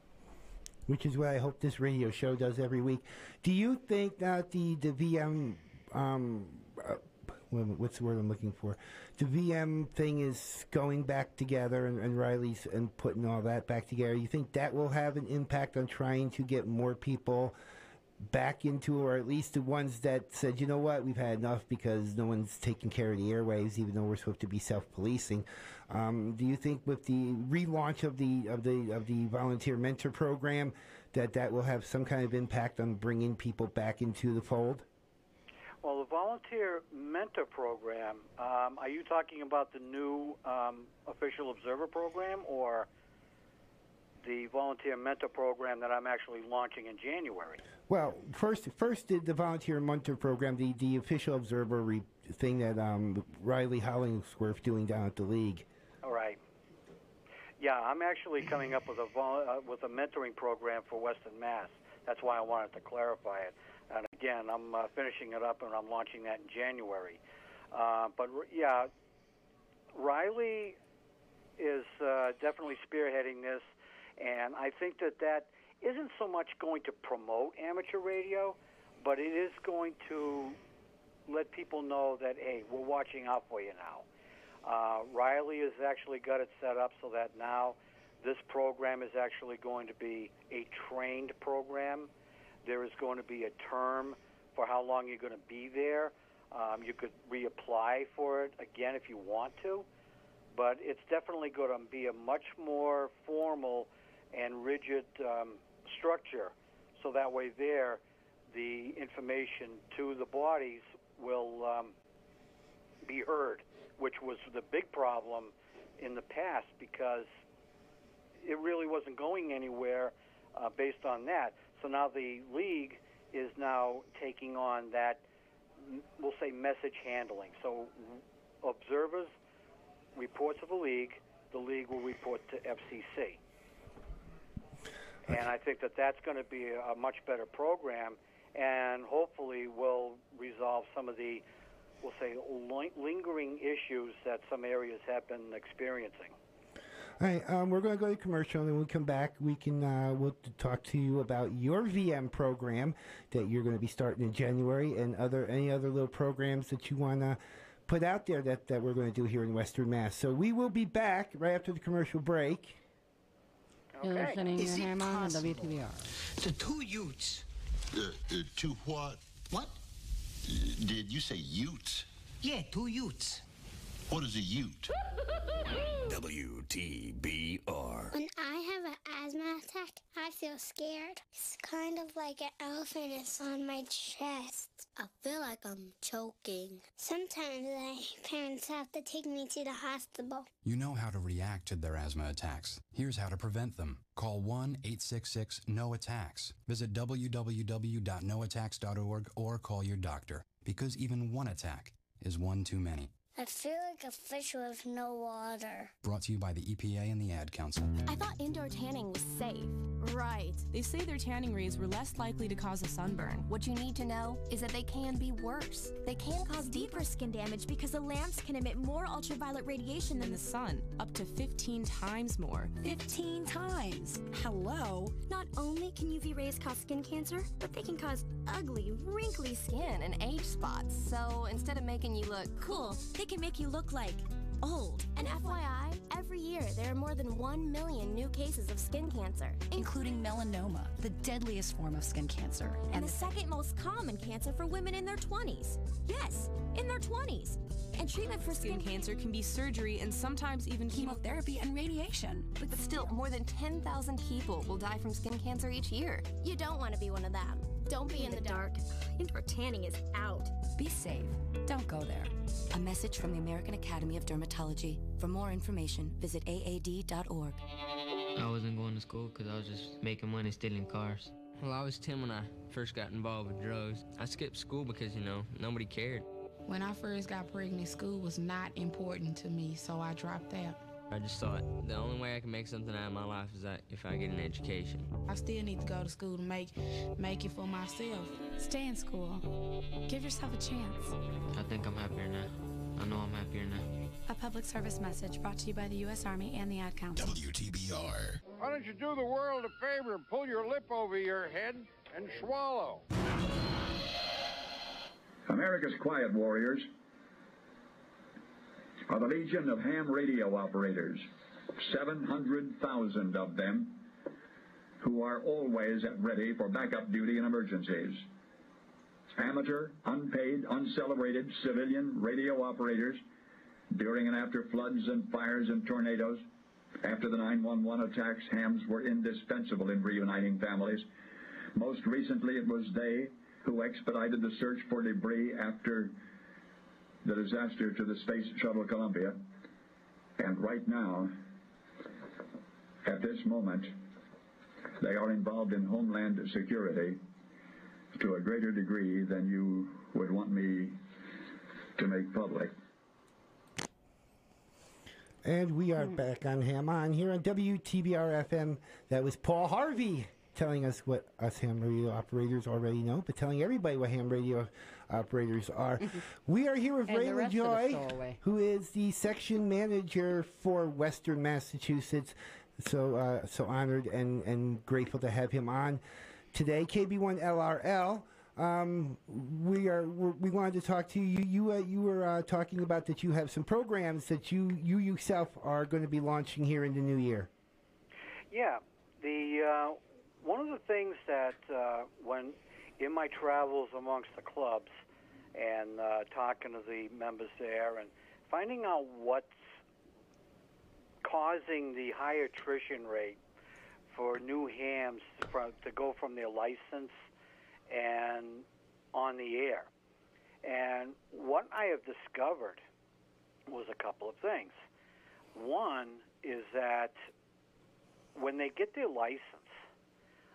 which is what I hope this radio show does every week. Do you think that the the VM, um, uh, what's the word I'm looking for? The VM thing is going back together, and, and Riley's and putting all that back together. You think that will have an impact on trying to get more people? Back into, or at least the ones that said, you know what, we've had enough because no one's taking care of the airwaves, even though we're supposed to be self-policing. Um, do you think with the relaunch of the of the of the volunteer mentor program that that will have some kind of impact on bringing people back into the fold? Well, the volunteer mentor program, um, are you talking about the new um, official observer program or the volunteer mentor program that I'm actually launching in January? Well, first, first the, the volunteer mentor program, the, the official observer thing that um, Riley Hollingsworth doing down at the league. All right. Yeah, I'm actually coming up with a uh, with a mentoring program for Western Mass. That's why I wanted to clarify it. And again, I'm uh, finishing it up and I'm launching that in January. Uh, but yeah, Riley is uh, definitely spearheading this, and I think that that isn't so much going to promote amateur radio, but it is going to let people know that hey, we're watching out for you now. Uh, Riley has actually got it set up so that now this program is actually going to be a trained program. There is going to be a term for how long you're going to be there. Um, you could reapply for it again if you want to, but it's definitely going to be a much more formal and rigid um, structure. So that way, there, the information to the bodies will um, be heard, which was the big problem in the past because it really wasn't going anywhere uh, based on that. So now the league is now taking on that, we'll say, message handling. So observers, reports of the league, the league will report to FCC. And I think that that's going to be a much better program, and hopefully will resolve some of the, we'll say, lingering issues that some areas have been experiencing. All right, um, we're going to go to commercial, and then when we come back, we can uh, we'll talk to you about your VM program that you're going to be starting in January, and other any other little programs that you want to put out there that, that we're going to do here in Western Mass. So we will be back right after the commercial break. You're listening Is to it Ham on possible? WTBR. The two Utes. Uh, uh, two what? What? Did you say Utes? Yeah, two Utes. What is a Ute? WTBR. When I have an asthma attack, I feel scared. It's kind of like an elephant is on my chest. I feel like I'm choking. Sometimes my parents have to take me to the hospital. You know how to react to their asthma attacks. Here's how to prevent them. Call 1 866 No Attacks. Visit www.noattacks.org or call your doctor because even one attack is one too many. I feel like a fish with no water. Brought to you by the EPA and the Ad Council. I thought indoor tanning was safe. Right. They say their tanning rays were less likely to cause a sunburn. What you need to know is that they can be worse. They can cause deeper skin damage because the lamps can emit more ultraviolet radiation than the sun, up to 15 times more. 15 times? Hello? Not only can UV rays cause skin cancer, but they can cause ugly, wrinkly skin and age spots. So instead of making you look cool, they can make you look like old. And FYI, every year there are more than 1 million new cases of skin cancer, Including melanoma, the deadliest form of skin cancer. and the second most common cancer for women in their 20s. Yes, in their 20s. And treatment for Skin cancer can be surgery and sometimes even chemotherapy and radiation. But still, more than 10,000 people will die from skin cancer each year. You don't want to be one of them. Don't be in the dark. Indoor tanning is out. Be safe. Don't go there. A message from the American Academy of Dermatology. For more information, visit aad.org. I wasn't going to school because I was just making money stealing cars. Well, I was 10 when I first got involved with drugs. I skipped school because, you know, nobody cared. When I first got pregnant, school was not important to me, so I dropped out. I just thought the only way I can make something out of my life is that if I get an education. I still need to go to school to make make it for myself. Stay in school. Give yourself a chance. I think I'm happier now. I know I'm happier now. A public service message brought to you by the U.S. Army and the Ad Council. WTBR. Why don't you do the world a favor and pull your lip over your head and swallow? America's quiet warriors are the Legion of Ham radio operators, 700,000 of them who are always at ready for backup duty in emergencies. Amateur, unpaid, uncelebrated civilian radio operators during and after floods and fires and tornadoes. After the 911 attacks, hams were indispensable in reuniting families. Most recently, it was they who expedited the search for debris after the disaster to the Space Shuttle Columbia. And right now, at this moment, they are involved in homeland security to a greater degree than you would want me to make public. And we are hmm. back on Ham On here on WTBR FM. That was Paul Harvey telling us what us ham radio operators already know, but telling everybody what ham radio operators are. we are here with And the Ray rest Lajoie, who is the section manager for Western Massachusetts. So, uh, so honored and, and grateful to have him on today. KB1LRL. Um, we are we're, we wanted to talk to you. You you, uh, you were uh, talking about that you have some programs that you you yourself are going to be launching here in the new year. Yeah, the uh, one of the things that uh, when in my travels amongst the clubs and uh, talking to the members there and finding out what's causing the high attrition rate for new hams from, to go from their license and on the air. And what I have discovered was a couple of things. One is that when they get their license,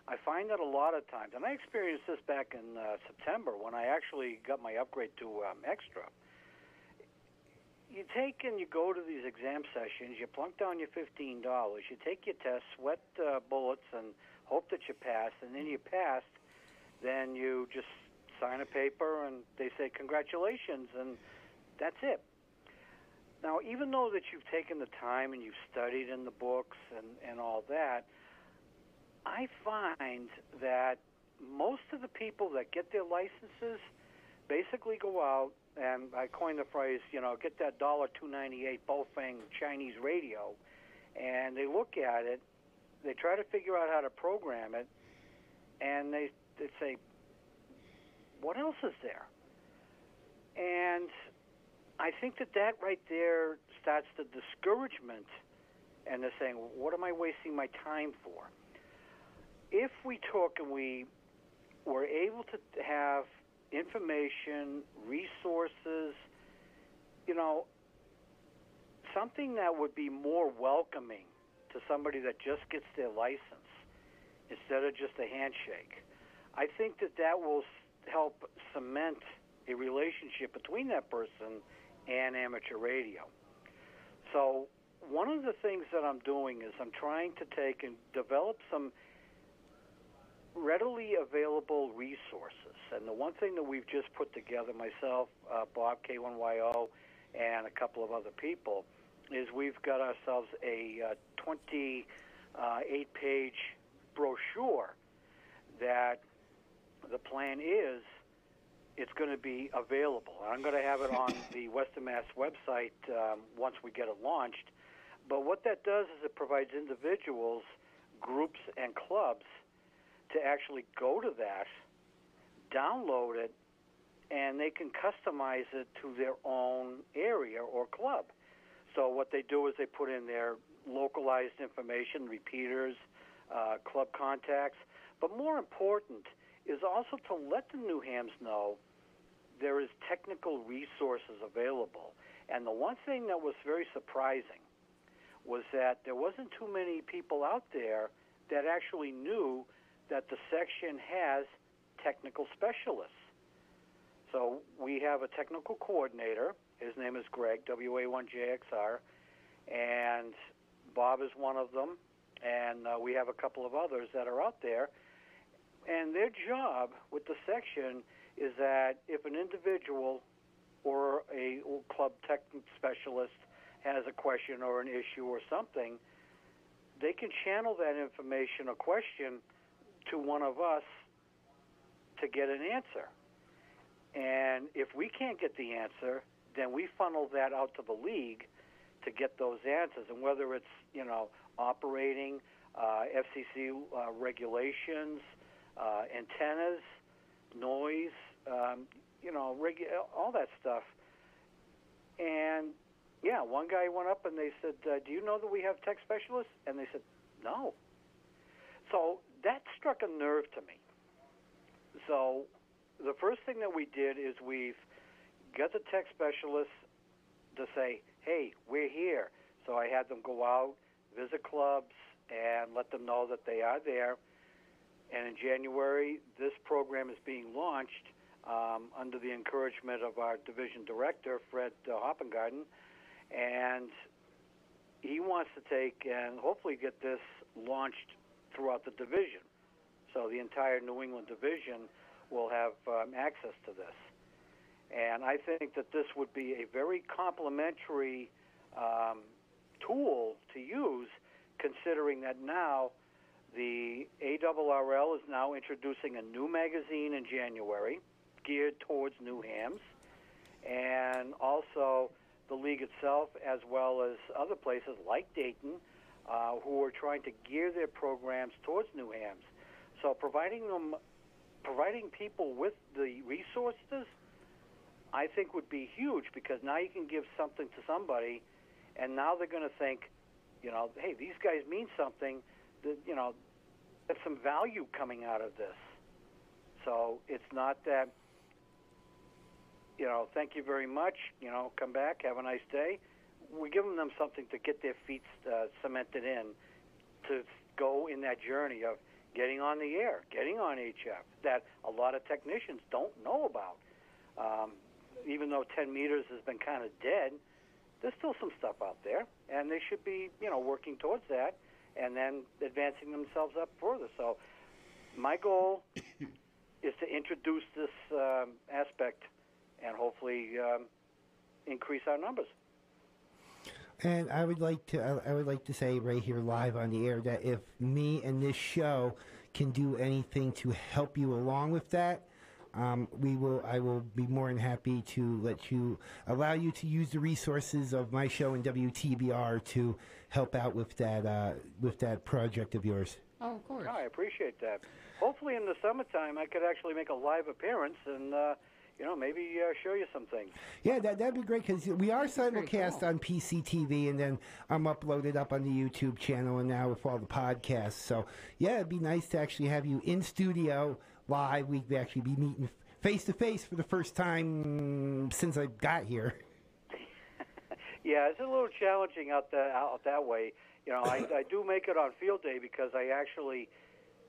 I find that a lot of times, and I experienced this back in uh, September when I actually got my upgrade to um, extra. You take and you go to these exam sessions, you plunk down your $15, you take your test, sweat uh, bullets, and hope that you pass, and then you passed, then you just sign a paper and they say congratulations, and that's it. Now, even though that you've taken the time and you've studied in the books and, and all that, I find that most of the people that get their licenses basically go out and I coined the phrase, you know, get that dollar two ninety eight Baofeng Chinese radio, and they look at it, they try to figure out how to program it, and they they say, what else is there? And I think that that right there starts the discouragement, and they're saying, what am I wasting my time for? If we took and we were able to have information, resources, you know, something that would be more welcoming to somebody that just gets their license instead of just a handshake. I think that that will help cement a relationship between that person and amateur radio. So, one of the things that I'm doing is I'm trying to take and develop some readily available resources. And the one thing that we've just put together, myself, uh, Bob K1YO, and a couple of other people, is we've got ourselves a uh, 28 page brochure that the plan is it's going to be available. I'm going to have it on the Western Mass website um, once we get it launched. But what that does is it provides individuals, groups, and clubs to actually go to that, download it, and they can customize it to their own area or club. So what they do is they put in their localized information, repeaters, uh, club contacts, but more important is also to let the new hams know there is technical resources available. And the one thing that was very surprising was that there wasn't too many people out there that actually knew that the section has technical specialists. So we have a technical coordinator. His name is Greg, WA1JXR, and Bob is one of them, and uh, we have a couple of others that are out there. And their job with the section is that if an individual or a club tech specialist has a question or an issue or something, they can channel that information or question to one of us to get an answer. And if we can't get the answer, then we funnel that out to the league to get those answers. And whether it's, you know, operating, uh, FCC uh, regulations, uh, antennas, noise, um, you know, regu- all that stuff. And yeah, one guy went up and they said, uh, "Do you know that we have tech specialists?" And they said, "No." So that struck a nerve to me. So the first thing that we did is we've got the tech specialists to say, "Hey, we're here." So I had them go out, visit clubs, and let them know that they are there. And in January, this program is being launched um, under the encouragement of our division director, Fred uh, Hopengarten, and he wants to take and hopefully get this launched throughout the division. So the entire New England division will have um, access to this. And I think that this would be a very complementary um, tool to use, considering that now the ARRL is now introducing a new magazine in January geared towards new hams, and also the league itself, as well as other places like Dayton, uh, who are trying to gear their programs towards new hams. So providing them, providing people with the resources, I think would be huge because now you can give something to somebody, and now they're going to think, you know, hey, these guys mean something. That you know, there's some value coming out of this. So it's not that, you know, thank you very much. You know, come back, have a nice day. We're giving them something to get their feet uh, cemented in, to go in that journey of getting on the air, getting on HF that a lot of technicians don't know about. Um, even though 10 meters has been kind of dead, there's still some stuff out there, and they should be, you know, working towards that and then advancing themselves up further. So, my goal is to introduce this um, aspect and hopefully um, increase our numbers. And I would like to I I would like to say right here live on the air that if me and this show can do anything to help you along with that, um, we will I will be more than happy to let you allow you to use the resources of my show and WTBR to help out with that uh, with that project of yours. Oh, of course. I appreciate that. Hopefully, in the summertime, I could actually make a live appearance and, uh, you know, maybe uh, show you some things. Yeah, that that'd be great because we are simulcast on PCTV and then I'm uploaded up on the YouTube channel and now with all the podcasts. So yeah, it'd be nice to actually have you in studio live. We'd actually be meeting face to face for the first time since I got here. Yeah, it's a little challenging out that out that way. You know, I, I do make it on field day because I actually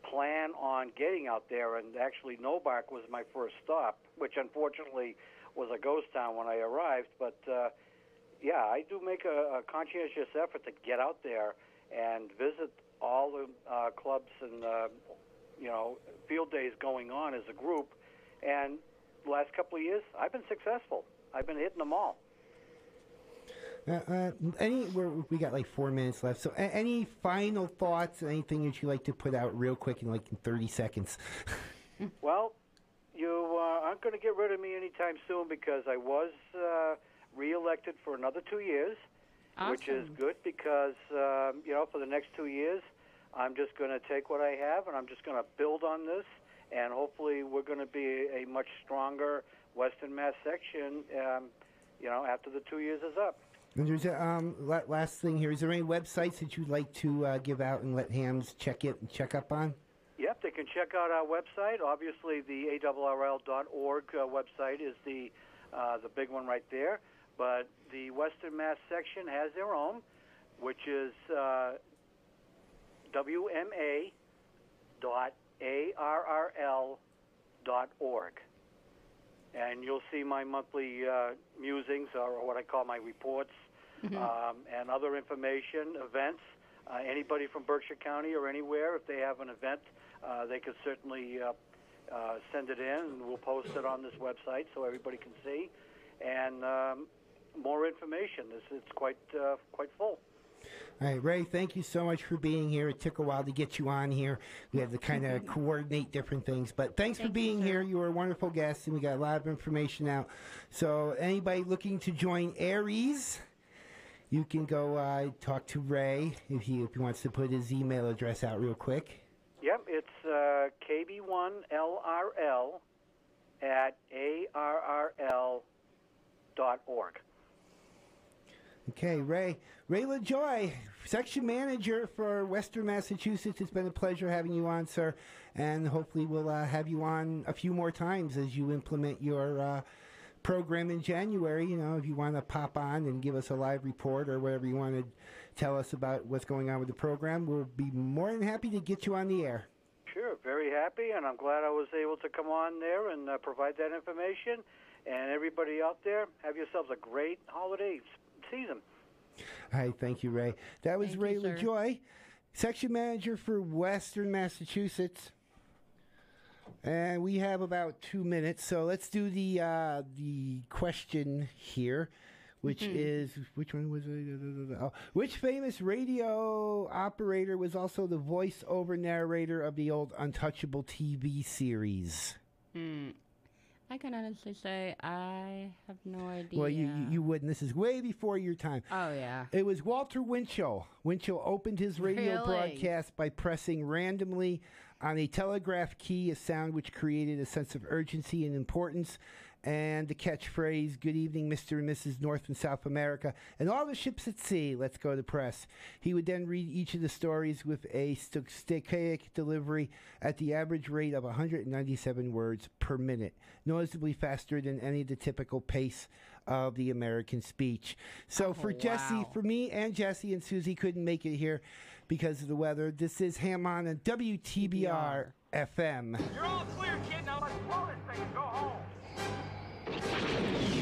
plan on getting out there, and actually NOBARC was my first stop, which unfortunately was a ghost town when I arrived. But uh, yeah, I do make a, a conscientious effort to get out there and visit all the uh, clubs and uh, you know field days going on as a group. And the last couple of years, I've been successful. I've been hitting them all. Uh, uh, any we're, we got like four minutes left. So a- any final thoughts? Anything that you'd like to put out real quick in like in thirty seconds? Well, you uh, aren't going to get rid of me anytime soon because I was uh, reelected for another two years, which is good because um, you know for the next two years, I'm just going to take what I have and I'm just going to build on this, and hopefully we're going to be a much stronger Western Mass section. Um, you know, after the two years is up. And there's a um, last thing here. Is there any websites that you'd like to uh, give out and let hams check it and check up on? Yep, they can check out our website. Obviously, the ARRL.org uh, website is the uh, the big one right there. But the Western Mass section has their own, which is uh, WMA.ARRL.org. And you'll see my monthly uh, musings, or what I call my reports, um, and other information, events. Uh, anybody from Berkshire County or anywhere, if they have an event, uh, they could certainly uh, uh, send it in, and we'll post it on this website so everybody can see. And um, more information. It's, it's quite uh, quite full. All right, Ray, thank you so much for being here. It took a while to get you on here. We had to kind of coordinate different things, but thanks for being here. You were a wonderful guest, and we got a lot of information out. So, anybody looking to join ARES, you can go uh, talk to Ray if he if he wants to put his email address out real quick. Yep, it's uh, KB1LRL at ARRL.org. Okay, Ray. Ray Lajoie, section manager for Western Massachusetts. It's been a pleasure having you on, sir. And hopefully we'll uh, have you on a few more times as you implement your uh, program in January. You know, if you want to pop on and give us a live report or whatever you want to tell us about what's going on with the program, we'll be more than happy to get you on the air. Sure, very happy, and I'm glad I was able to come on there and uh, provide that information. And everybody out there, have yourselves a great holiday season. Hi, thank you, Ray. That was Thank Ray you. Lajoie, section manager for Western Massachusetts. And we have about two minutes, so let's do the uh, the question here, which Mhm. is which one was it? Oh, which famous radio operator was also the voice-over narrator of the old Untouchable TV series? Hmm. I can honestly say I have no idea. Well, you you- wouldn't. This is way before your time. Oh yeah. It was Walter Winchell. Winchell opened his radio Really? broadcast by pressing randomly on a telegraph key, a sound which created a sense of urgency and importance, and the catchphrase, Good evening, Mr. and Mrs. North and South America, and all the ships at sea, let's go to press. He would then read each of the stories with a st- delivery at the average rate of 197 words per minute, noticeably faster than any of the typical pace of the American speech. So oh, for Jesse, for me and Jesse and Susie couldn't make it here because of the weather. This is Ham on and WTBR FM. You're all clear, kid. Now let's blow this thing and go home. あっ!